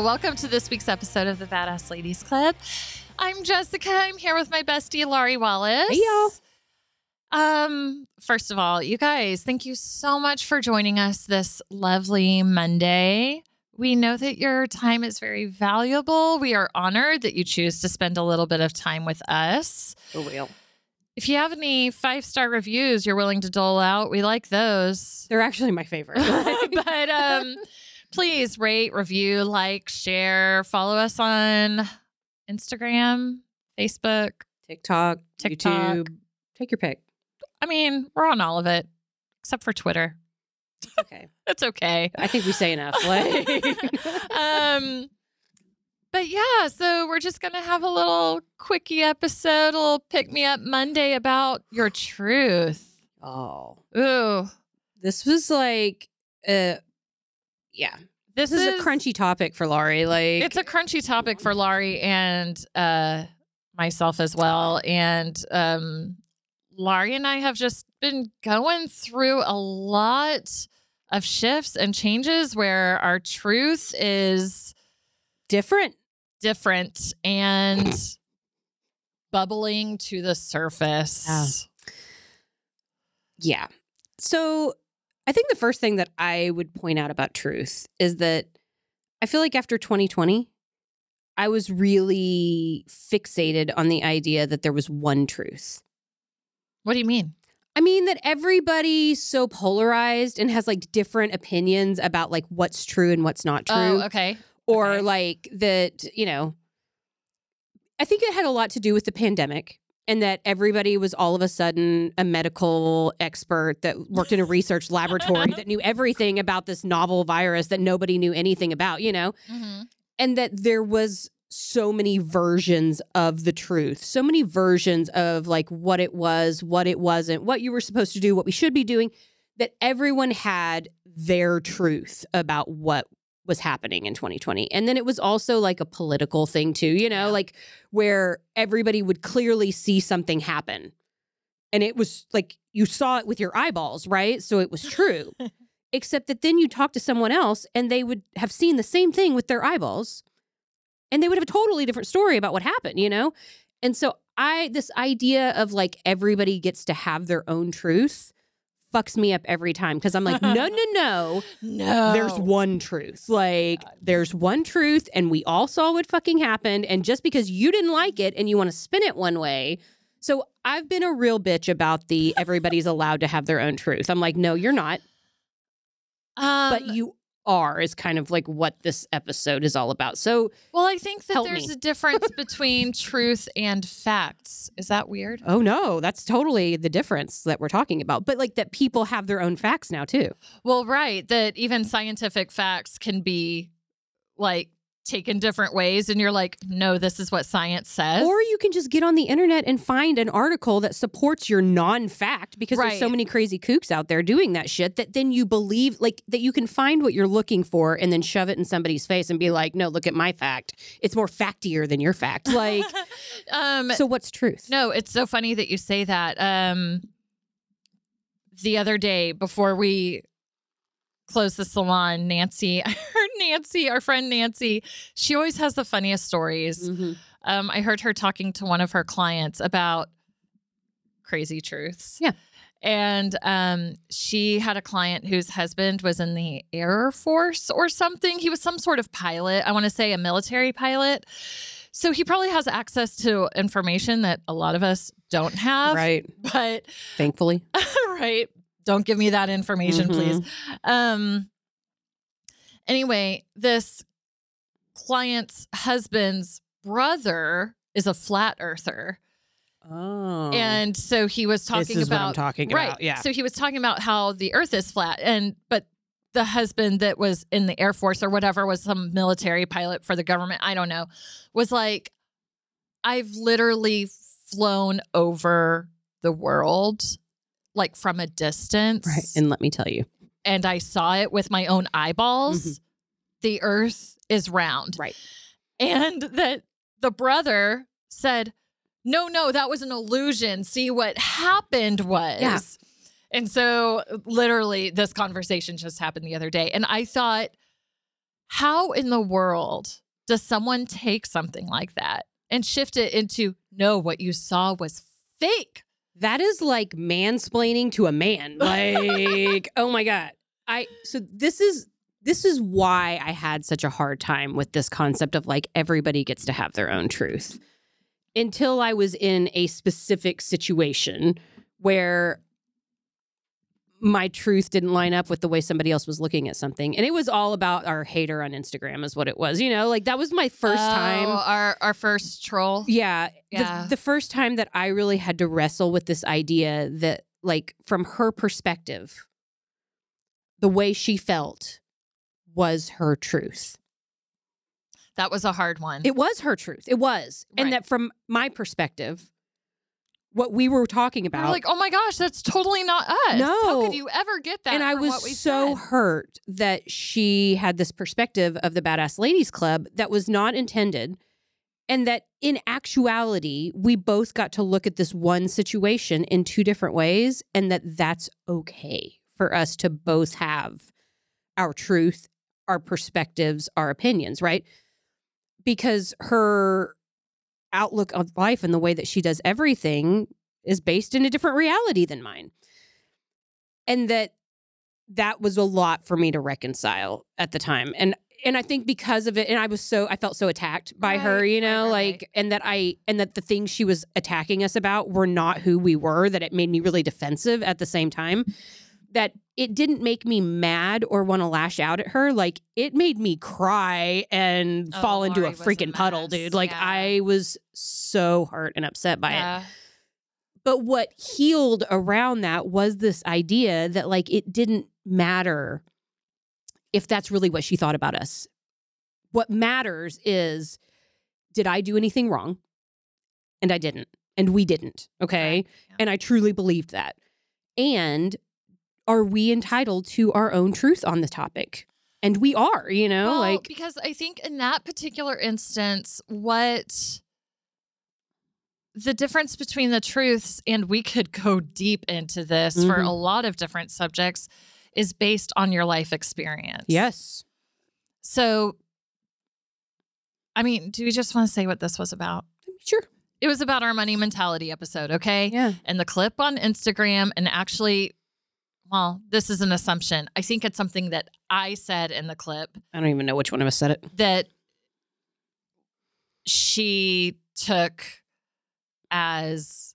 welcome to this week's episode of the Badass Ladies Club. I'm Jessica. I'm here with my bestie Laurie Wallace. Hey, y'all. Um, first of all, you guys, thank you so much for joining us this lovely Monday. We know that your time is very valuable. We are honored that you choose to spend a little bit of time with us. For real. If you have any five star reviews you're willing to dole out, we like those. They're actually my favorite. but um, please rate, review, like, share, follow us on Instagram, Facebook. TikTok, TikTok. YouTube. Take your pick. I mean, we're on all of it except for Twitter. Okay. That's okay. I think we say enough. Like, um, but yeah, so we're just gonna have a little quickie episode, a little pick me up Monday about your truth. oh, Ooh, this was like, uh, yeah. this, This is, a crunchy topic for Laurie. Like, It's a crunchy topic for Laurie and uh, myself as well. And um, Laurie and I have just been going through a lot of shifts and changes where our truth is different. different and bubbling to the surface. Yeah. Yeah. So I think the first thing that I would point out about truth is that I feel like after 2020, I was really fixated on the idea that there was one truth. What do you mean? I mean that everybody's so polarized and has like different opinions about like what's true and what's not oh, true. Oh, okay. Or okay. like that, you know, I think it had a lot to do with the pandemic and that everybody was all of a sudden a medical expert that worked in a research laboratory that knew everything about this novel virus that nobody knew anything about, you know? Mhm. and that there was so many versions of the truth, so many versions of like what it was, what it wasn't, what you were supposed to do, what we should be doing, that everyone had their truth about what was happening in 2020. And then it was also like a political thing too, you know, Yeah. like where everybody would clearly see something happen. And it was like you saw it with your eyeballs, right? So it was true except that then you talk to someone else and they would have seen the same thing with their eyeballs and they would have a totally different story about what happened, you know? And so I this idea of like everybody gets to have their own truth fucks me up every time because I'm like, no, no, no. No. There's one truth. Like, there's one truth, and we all saw what fucking happened. And just because you didn't like it and you want to spin it one way. So I've been a real bitch about the everybody's allowed to have their own truth. I'm like, no, you're not Um, but you are is kind of like what this episode is all about. So, well, I think that there's me. a difference between truth and facts. Is that weird? oh no, that's totally the difference that we're talking about. But like that people have their own facts now too. Well, right. That even scientific facts can be like taken different ways, and you're like, no, this is what science says. Or you can just get on the internet and find an article that supports your non-fact because there's so many crazy kooks out there doing that shit that then you believe like that you can find what you're looking for and then shove it in somebody's face and be like, "No, look at my fact. It's more factier than your fact." Like, um, so what's truth? no, it's so funny that you say that. Um, the other day before we closed the salon, Nancy, I Nancy, our friend Nancy, she always has the funniest stories. Mhm. um, I heard her talking to one of her clients about crazy truths. Yeah. And um, she had a client whose husband was in the Air Force or something. He was some sort of pilot. I want to say a military pilot. So he probably has access to information that a lot of us don't have. Right. But Thankfully. right. Don't give me that information, Mhm. please. Um anyway, this client's husband's brother is a flat earther. Oh. And so he was talking this is about what I'm talking right. about. Yeah. So he was talking about how the earth is flat and but the husband that was in the Air Force or whatever was some military pilot for the government, I don't know, was like, I've literally flown over the world like from a distance. Right. And let me tell you. And I saw it with my own eyeballs. Mhm. The earth is round. Right. And that the brother said, No, no, that was an illusion. See, what happened was. Yeah. And so, literally, this conversation just happened the other day. And I thought, how in the world does someone take something like that and shift it into, no, what you saw was fake? That is like mansplaining to a man. Like, oh my God. I so this is this is why I had such a hard time with this concept of like everybody gets to have their own truth. Until I was in a specific situation where my truth didn't line up with the way somebody else was looking at something. And it was all about our hater on Instagram, is what it was. You know, like that was my first oh, time. Oh, Our, our first troll. Yeah. Yeah. The, the first time that I really had to wrestle with this idea that, like, from her perspective, the way she felt was her truth. That was a hard one. It was her truth. It was. Right. And that from my perspective, what we were talking We're about. like, oh my gosh, that's totally not us. No. How could you ever get that? and I from what we was so said? hurt that she had this perspective of the Badass Ladies Club that was not intended. And that in actuality, we both got to look at this one situation in two different ways, and that that's okay for us to both have our truth, our perspectives, our opinions, right? Because her outlook of life and the way that she does everything is based in a different reality than mine. And that that was a lot for me to reconcile at the time. And and I think because of it and I was so I felt so attacked by her, you know, right, like right. and that I and that the things she was attacking us about were not who we were, that it made me really defensive at the same time. That it didn't make me mad or want to lash out at her. Like it made me cry and Oh, fall into a was a freaking puddle, dude. Like yeah. I was so hurt and upset by it. But what healed around that was this idea that like it didn't matter if that's really what she thought about us. What matters is did I do anything wrong? And I didn't. And we didn't. Okay. Right, yeah. And I truly believed that. And are we entitled to our own truth on the topic? And we are, you know, Well, like because I think in that particular instance, what the difference between the truths, and we could go deep into this for Mhm. a lot of different subjects, is based on your life experience. yes. So, I mean, do we just want to say what this was about? Sure. It was about our money mentality episode, okay? Yeah. And the clip on Instagram, and actually, well, this is an assumption. I think it's something that I said in the clip I don't even know which one of us said it. that she took as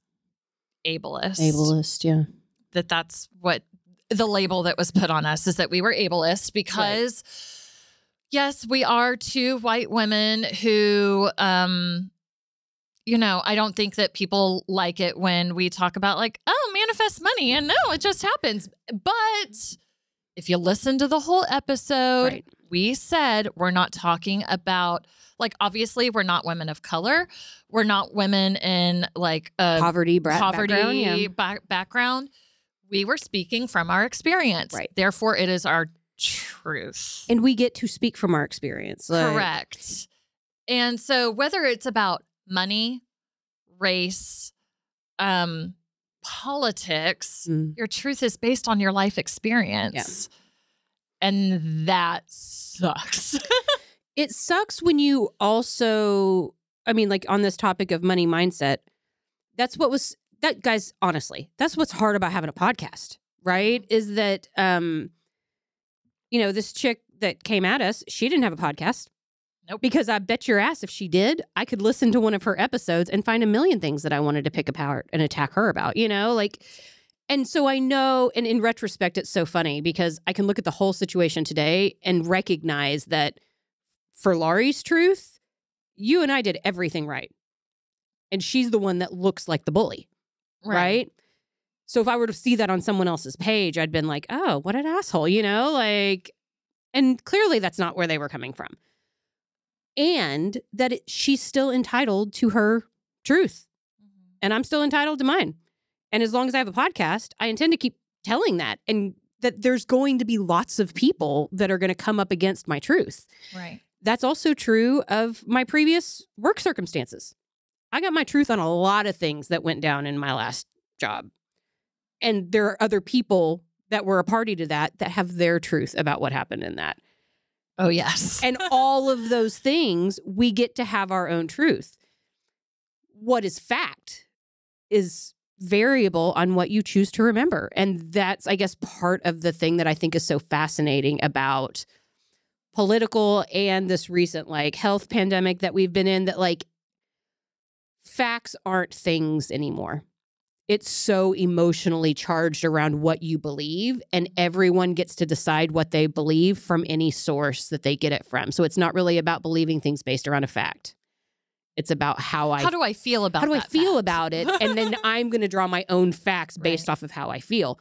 ableist. Ableist, yeah. That that's what the label that was put on us is that we were ableist because yes, we are two white women who um you know, I don't think that people like it when we talk about like, oh, manifest money and no, it just happens. But if you listen to the whole episode, Right. we said we're not talking about like obviously we're not women of color we're not women in like a Poverty, bra- poverty background, yeah. ba- background we were speaking from our experience Right. therefore it is our truth and we get to speak from our experience. like- correct and so whether it's about money race um politics Mm. your truth is based on your life experience and that sucks It sucks when you also, I mean, like on this topic of money mindset, that's what was that guys, honestly, that's what's hard about having a podcast, right? Is that um, you know, this chick that came at us, she didn't have a podcast. Nope. Because I bet your ass if she did, I could listen to one of her episodes and find a million things that I wanted to pick apart and attack her about, you know? Like and so I know, and in retrospect, it's so funny because I can look at the whole situation today and recognize that for Laurie's truth, you and I did everything right. And she's the one that looks like the bully, right? So if I were to see that on someone else's page, I'd been like, oh, what an asshole, you know? Like, and clearly that's not where they were coming from. And that it, she's still entitled to her truth, mm-hmm. and I'm still entitled to mine. And as long as I have a podcast, I intend to keep telling that and that there's going to be lots of people that are going to come up against my truth. Right. That's also true of my previous work circumstances. I got my truth on a lot of things that went down in my last job. And there are other people that were a party to that that have their truth about what happened in that. Oh yes. And all of those things, we get to have our own truth. What is fact is variable on what you choose to remember. And that's, I guess, part of the thing that I think is so fascinating about political and this recent like health pandemic that we've been in that like facts aren't things anymore. It's so emotionally charged around what you believe, and everyone gets to decide what they believe from any source that they get it from. So it's not really about believing things based around a fact. It's about how I how do I feel about how do I feel fact? about it, and then I'm going to draw my own facts based Right. off of how I feel.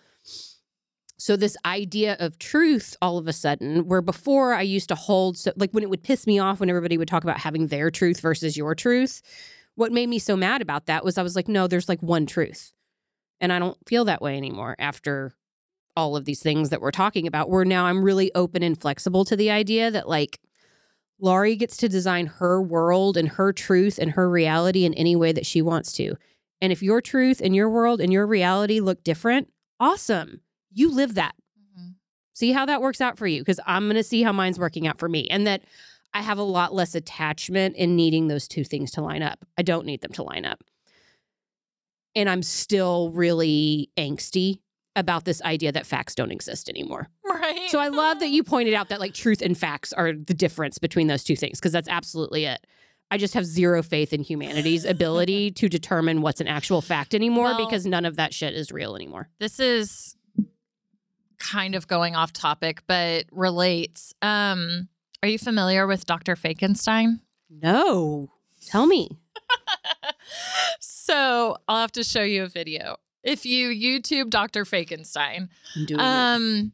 So this idea of truth, all of a sudden, where before I used to hold, so like when it would piss me off when everybody would talk about having their truth versus your truth, what made me so mad about that was I was like, no, there's like one truth, and I don't feel that way anymore after all of these things that we're talking about. Where now I'm really open and flexible to the idea that like Laurie gets to design her world and her truth and her reality in any way that she wants to. And if your truth and your world and your reality look different, awesome. You live that. Mhm. See how that works out for you because I'm going to see how mine's working out for me. And that I have a lot less attachment in needing those two things to line up. I don't need them to line up. And I'm still really angsty about this idea that facts don't exist anymore. Right. So I love that you pointed out that like truth and facts are the difference between those two things because that's absolutely it. I just have zero faith in humanity's ability to determine what's an actual fact anymore Well- because none of that shit is real anymore. this is kind of going off topic, but relates. Um, are you familiar with Dr. Fakenstein? No. Tell me. so I'll have to show you a video. If you YouTube Dr. Fakenstein, it. um,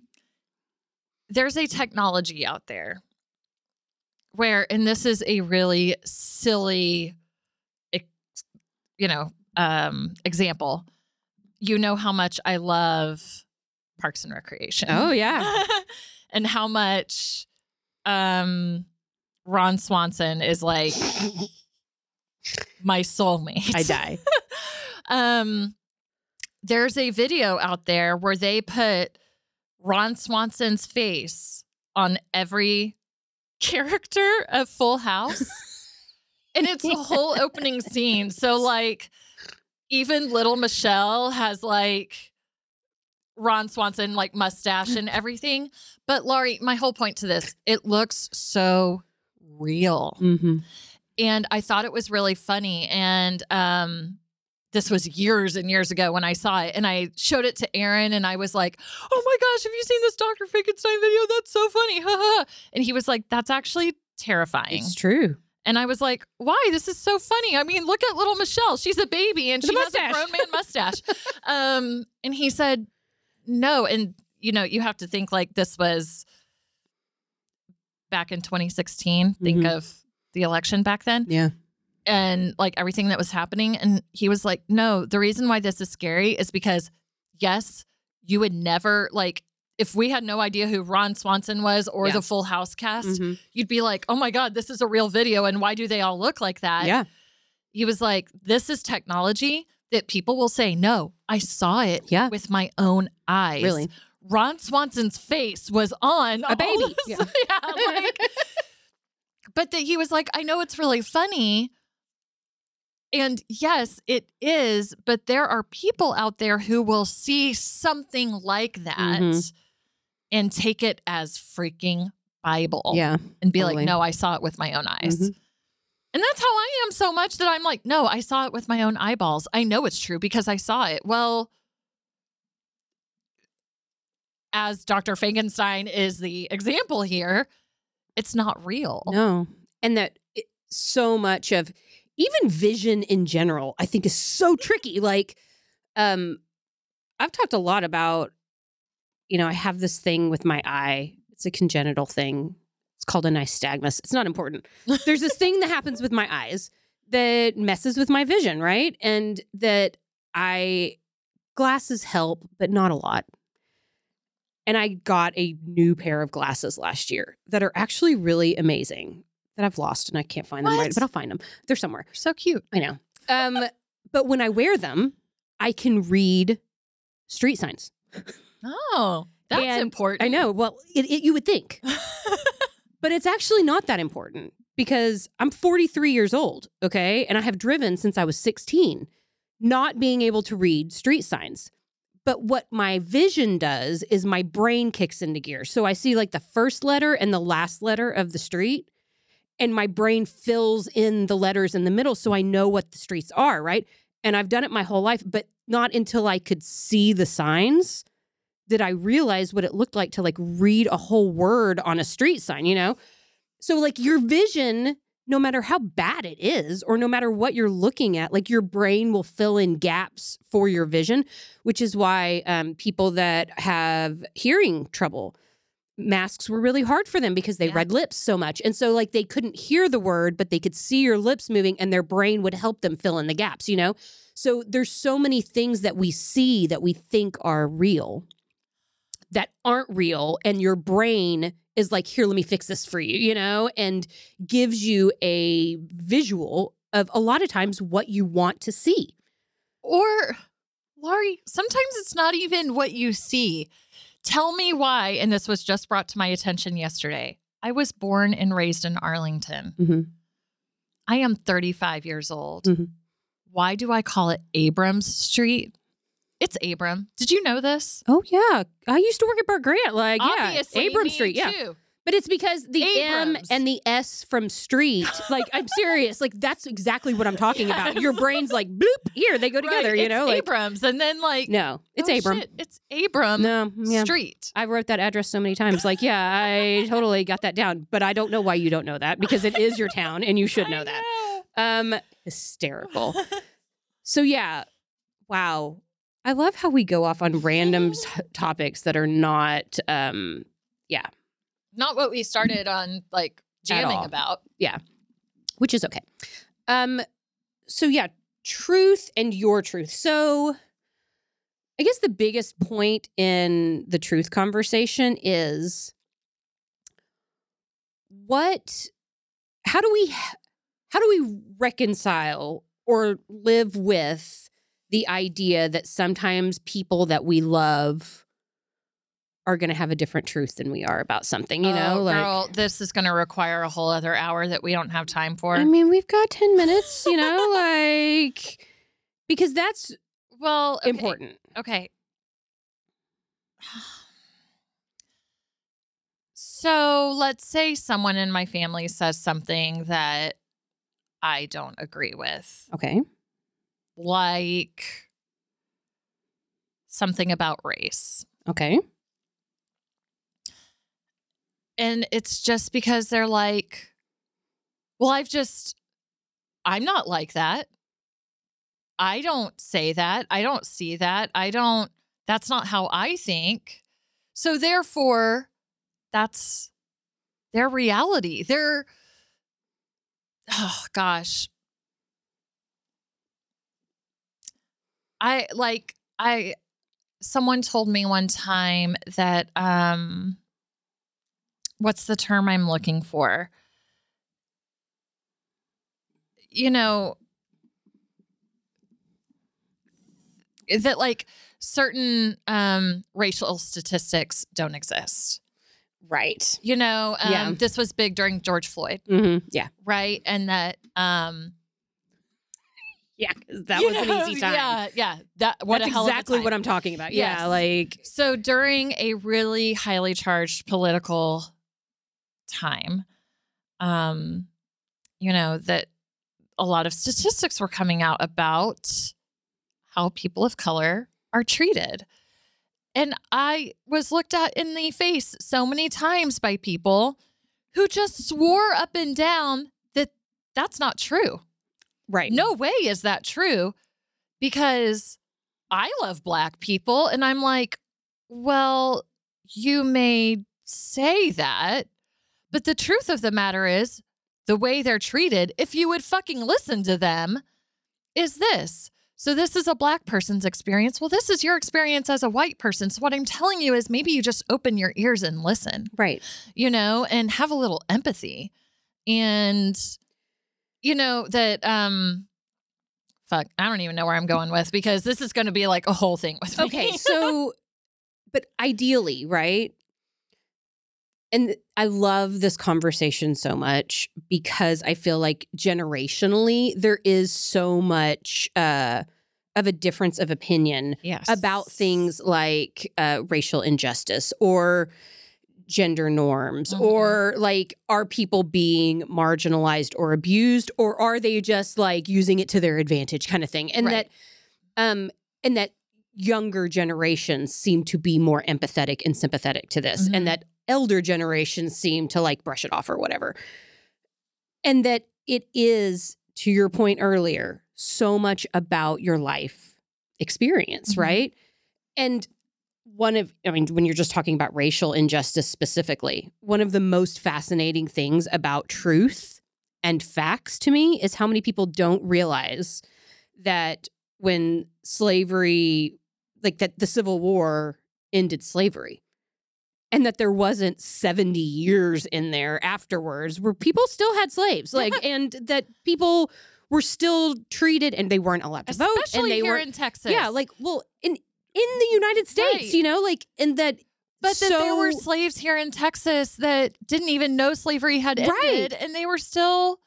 there's a technology out there where, and this is a really silly, you know, um, example. You know how much I love Parks and Recreation. Oh yeah. and how much um Ron Swanson is like my soulmate. I die. um there's a video out there where they put Ron Swanson's face on every character of Full House. and it's the whole opening scene. So like even little Michelle has like Ron Swanson like mustache and everything. But Laurie, my whole point to this, it looks so real. Mm-hmm. And I thought it was really funny. And um this was years and years ago when I saw it. And I showed it to Aaron and I was like, Oh my gosh, have you seen this Dr. Finkenstein video? That's so funny. Ha, ha, ha. and he was like, That's actually terrifying. It's true. And I was like, why? This is so funny. I mean, look at little Michelle. She's a baby and she a has a grown man mustache. um, and he said, no. And, you know, you have to think like this was back in 2016. Think Mhm. of the election back then Yeah. and like everything that was happening. And he was like, no, the reason why this is scary is because, yes, you would never like, if we had no idea who Ron Swanson was or Yeah. the Full House cast, Mhm. you'd be like, oh my God, this is a real video. And why do they all look like that? Yeah. He was like, this is technology that people will say, no, I saw it Yeah. with my own eyes. Really. Ron Swanson's face was on a baby. Yeah. yeah, like, but that he was like, I know it's really funny. And yes, it is, but there are people out there who will see something like that Mhm. and take it as freaking Bible Yeah. and be totally. like, no, I saw it with my own eyes. Mhm. And that's how I am so much that I'm like, no, I saw it with my own eyeballs. I know it's true because I saw it. Well, as Dr. Frankenstein is the example here, it's not real. No. And that it, so much of even vision in general, I think is so tricky. Like, um, I've talked a lot about, you know, I have this thing with my eye. It's a congenital thing. It's called a nystagmus. It's not important. There's this thing that happens with my eyes that messes with my vision, right? And that I glasses help, but not a lot. And I got a new pair of glasses last year that are actually really amazing that I've lost and I can't find them right, but I'll find them. They're somewhere. So cute. I know. Um, but when I wear them, I can read street signs. Oh, that's And important. I know. Well, it, it, you would think, but it's actually not that important because I'm 43 years old, okay? And I have driven since I was 16, not being able to read street signs. But what my vision does is my brain kicks into gear. So I see like the first letter and the last letter of the street, and my brain fills in the letters in the middle so I know what the streets are, right? And I've done it my whole life, but not until I could see the signs did I realize what it looked like to like read a whole word on a street sign, you know? So like your vision, no matter how bad it is or no matter what you're looking at, like your brain will fill in gaps for your vision, which is why um, people that have hearing trouble masks were really hard for them because they Yeah. read lips so much. And so like they couldn't hear the word, but they could see your lips moving and their brain would help them fill in the gaps, you know? So there's so many things that we see that we think are real that aren't real and your brain is like here let me fix this for you you know and gives you a visual of a lot of times what you want to see Or, Laurie, sometimes it's not even what you see. Tell me why. And this was just brought to my attention yesterday. I was born and raised in Arlington. Mhm. I am 35 years old. Mhm. Why do I call it Abrams Street? It's Abram. Did you know this? oh yeah i used to work at burt grant like yeah abram street yeah too. but it's because the m and the s from street like i'm serious like that's exactly what i'm talking about your brain's like bloop here they go together Right, you know like Abrams. And then, like, no it's oh, abram shit, it's Abram no yeah Street. I wrote that address so many times. Like, yeah, I totally got that down, but I don't know why you don't know that because it is your town and you should know I that. know. Um, hysterical. So yeah, wow. I love how we go off on random t- topics that are not. Um, yeah, Not what we started on, like, jamming about. Yeah. Which is okay. Um, so yeah, truth and your truth. So I guess the biggest point in the truth conversation is what how do we how do we reconcile or live with the idea that sometimes people that we love are going to have a different truth than we are about something, you know? Oh, like girl, this is going to require a whole other hour that we don't have time for. I mean, we've got 10 minutes, you know, like because that's well, okay, important. Okay. So let's say someone in my family says something that I don't agree with, Okay. Like something about race. Okay. And it's just because they're like, well, I've just, I'm not like that. I don't say that. I don't see that. I don't, that's not how I think. So therefore, that's their reality. Their, oh gosh. I like, I, someone told me one time that, um, what's the term I'm looking for? You know, that like certain um racial statistics don't exist. Right. You know, um Yeah. this was big during George Floyd, Mm-hmm. Yeah. right? And that um Yeah. 'cause That you was know, an easy time. Yeah, yeah. That what That's exactly what. I'm talking about. Yeah. Like, So during a really highly charged political time, um, you know, that a lot of statistics were coming out about how people of color are treated. And I was looked at in the face so many times by people who just swore up and down that that's not true. Right. No way is that true because I love black people. And I'm like, well, you may say that, but the truth of the matter is the way they're treated, if you would fucking listen to them, is this. So, this is a black person's experience. Well, this is your experience as a white person. So, what I'm telling you is maybe you just open your ears and listen, Right. you know, and have a little empathy. And, you know, that, um, fuck, I don't even know where I'm going with because this is going to be like a whole thing with me. Okay, so but ideally, right? And I love this conversation so much because I feel like generationally there is so much uh of a difference of opinion yes. about things like uh, racial injustice or gender norms Mhm. or like are people being marginalized or abused or are they just like using it to their advantage kind of thing and Right. that um and that younger generations seem to be more empathetic and sympathetic to this Mhm. and that elder generations seem to like brush it off or whatever and that it is to your point earlier so much about your life experience Mhm. right and one of i mean when you're just talking about racial injustice specifically one of the most fascinating things about truth and facts to me is how many people don't realize that when slavery like that the civil war ended slavery and that there wasn't 70 years in there afterwards where people still had slaves like and that people were still treated and they weren't allowed to vote and Especially they here were in Texas. yeah like well in in the united states Right. you know like and that But that there were slaves here in Texas that didn't even know slavery had ended, Right. and they were still.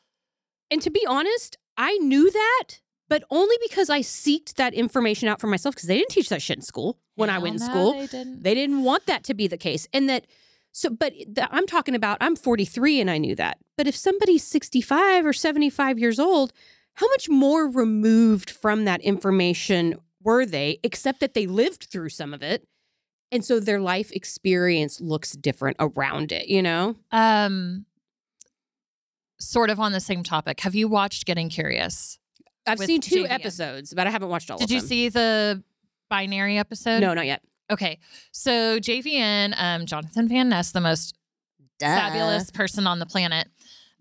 and to be honest i knew that but only because i seeked that information out for myself because they didn't teach that shit in school when i Hell went in no, school They didn't. They didn't want that to be the case. And that, so, but the, I'm talking about, I'm 43 and I knew that. But if somebody's 65 or 75 years old, how much more removed from that information were they, except that they lived through some of it? And so their life experience looks different around it, you know? um, sort of on the same topic. Have you watched Getting Curious? I've seen two episodes, but I haven't watched all Did you them. see the binary episode? No, not yet. Okay, so JVN, um, Jonathan Van Ness, the most fabulous person on the planet,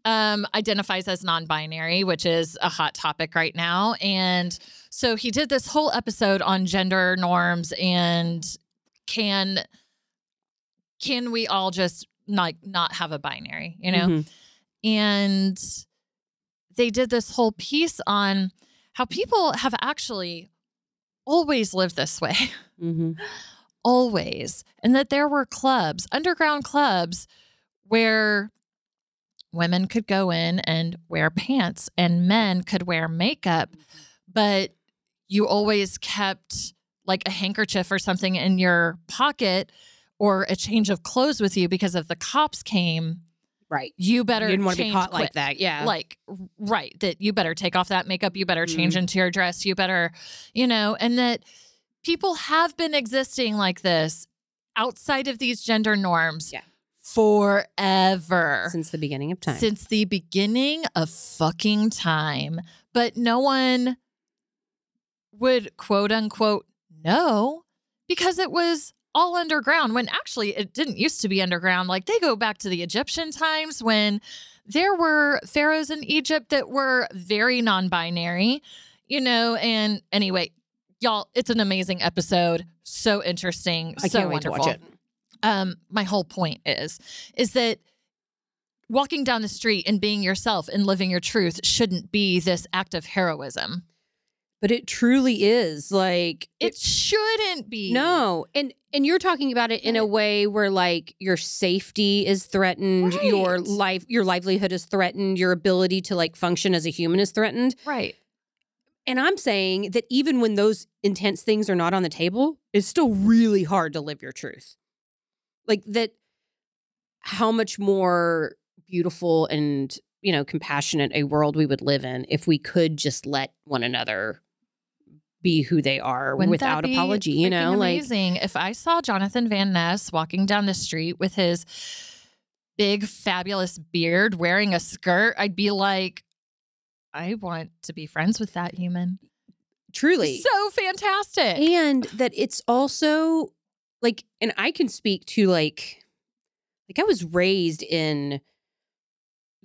um, identifies as non-binary, which is a hot topic right now. And so he did this whole episode on gender norms and can can we all just like not have a binary, you know? Mhm. And they did this whole piece on how people have actually always lived this way. Mhm. always and that there were clubs underground clubs where women could go in and wear pants and men could wear makeup but you always kept like a handkerchief or something in your pocket or a change of clothes with you because if the cops came Right. you better You didn't want to be change caught like that. Yeah. Like, right, that you better take off that makeup, you better change Mhm. into your dress, you better, you know, and that people have been existing like this outside of these gender norms Yeah. Forever. Since the beginning of time. Since the beginning of fucking time. But no one would quote unquote know because it was all underground when actually it didn't used to be underground. Like they go back to the Egyptian times when there were pharaohs in Egypt that were very non binary, you know. And anyway, y'all, it's an amazing episode. So interesting. I so can't wait to wonderful watch it. Um my whole point is is that walking down the street and being yourself and living your truth shouldn't be this act of heroism. But it truly is like it shouldn't be. No, and and you're talking about it in a way where like your safety is threatened, your life, your livelihood is threatened, your ability to like function as a human is threatened. right. And I'm saying that even when those intense things are not on the table, it's still really hard to live your truth. Like that how much more beautiful and, you know, compassionate a world we would live in if we could just let one another be who they are Wouldn't without apology, you know? freaking Like amazing if i saw jonathan van ness walking down the street with his big fabulous beard wearing a skirt i'd be like i want to be friends with that human truly. So fantastic. and that it's also like and i can speak to like like i was raised in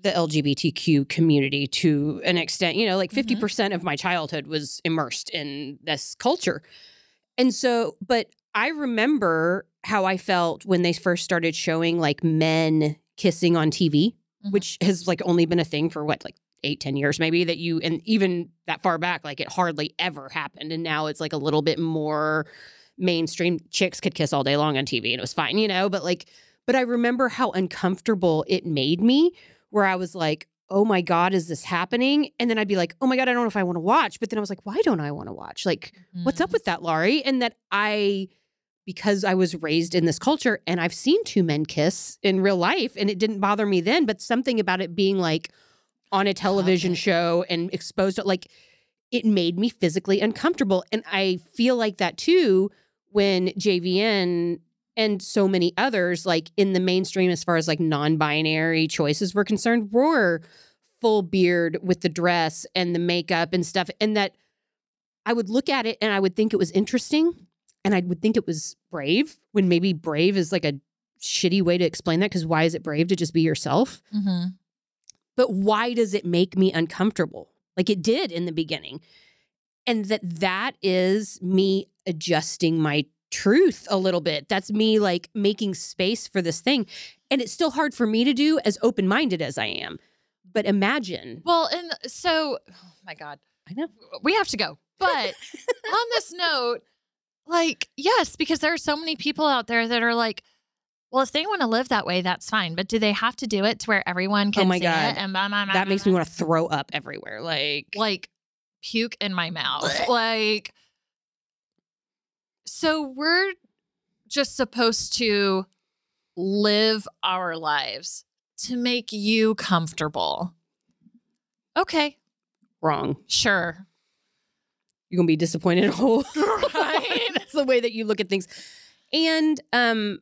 the lgbtq community to an extent you know like 50% Mhm. percent of my childhood was immersed in this culture and so but i remember how i felt when they first started showing like men kissing on tv Mhm. which has like only been a thing for what like eight ten years maybe that you and even that far back like it hardly ever happened and now it's like a little bit more mainstream chicks could kiss all day long on tv and it was fine you know but like but i remember how uncomfortable it made me where i was like oh my god is this happening and then i'd be like oh my god i don't know if i want to watch but then i was like why don't i want to watch like what's up Mhm. with that laurie and that i because i was raised in this culture and i've seen two men kiss in real life and it didn't bother me then but something about it being like on a television Public. show and exposed to like it made me physically uncomfortable and i feel like that too when jvn and so many others like in the mainstream as far as like non-binary choices were concerned were full beard with the dress and the makeup and stuff and that i would look at it and i would think it was interesting and i would think it was brave when maybe brave is like a shitty way to explain that because why is it brave to just be yourself? Mhm. but why does it make me uncomfortable? Like it did in the beginning and that that is me adjusting my truth a little bit that's me like making space for this thing and it's still hard for me to do as open-minded as i am but imagine Well, and so, oh my God, i know we have to go. But on this note, like, yes, because there are so many people out there that are like, well, if they want to live that way, that's fine. But do they have to do it to where everyone oh can Oh my see God. it? And blah, blah, blah, that makes me want to throw up everywhere like like puke in my mouth. like, so we're just supposed to live our lives to make you comfortable. Okay, wrong sure. you're gonna be disappointed a whole Right. that's the way that you look at things and um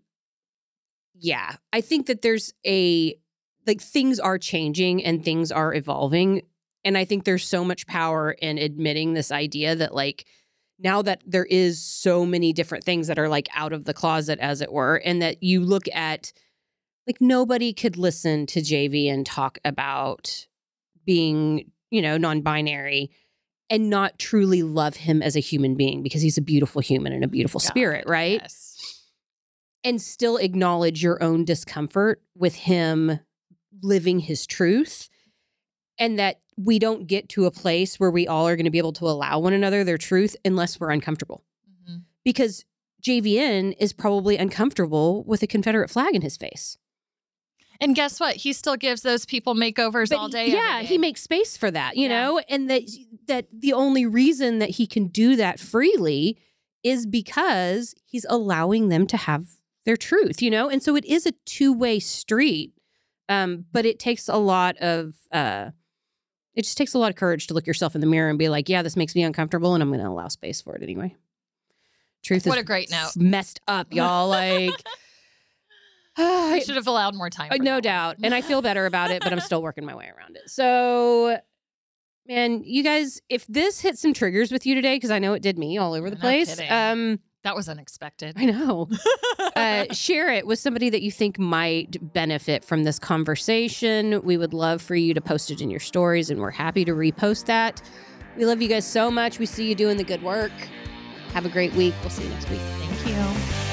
yeah i think that there's a like things are changing and things are evolving and i think there's so much power in admitting this idea that like now that there is so many different things that are like out of the closet as it were and that you look at like nobody could listen to JVN talk about being, you know, non-binary and not truly love him as a human being because he's a beautiful human and a beautiful spirit, right? Yes. And still acknowledge your own discomfort with him living his truth and that we don't get to a place where we all are going to be able to allow one another their truth unless we're uncomfortable Mhm. because JVN is probably uncomfortable with a Confederate flag in his face. And guess what? He still gives those people makeovers But all day. yeah, he makes space for that, you Yeah. know, and that that the only reason that he can do that freely is because he's allowing them to have their truth, you know? And so it is a two-way street. Um, but it takes a lot of uh it just takes a lot of courage to look yourself in the mirror and be like, yeah, this makes me uncomfortable and I'm going to allow space for it anyway. Truth What is a great note. messed up, y'all. Like I should have allowed more time. No doubt. And I feel better about it, but I'm still working my way around it. So, man, you guys, if this hit some triggers with you today, because I know it did me all over the place. kidding. Um, that was unexpected. I know. Uh, share it with somebody that you think might benefit from this conversation. We would love for you to post it in your stories, and we're happy to repost that. We love you guys so much. We see you doing the good work. Have a great week. We'll see you next week. Thank you.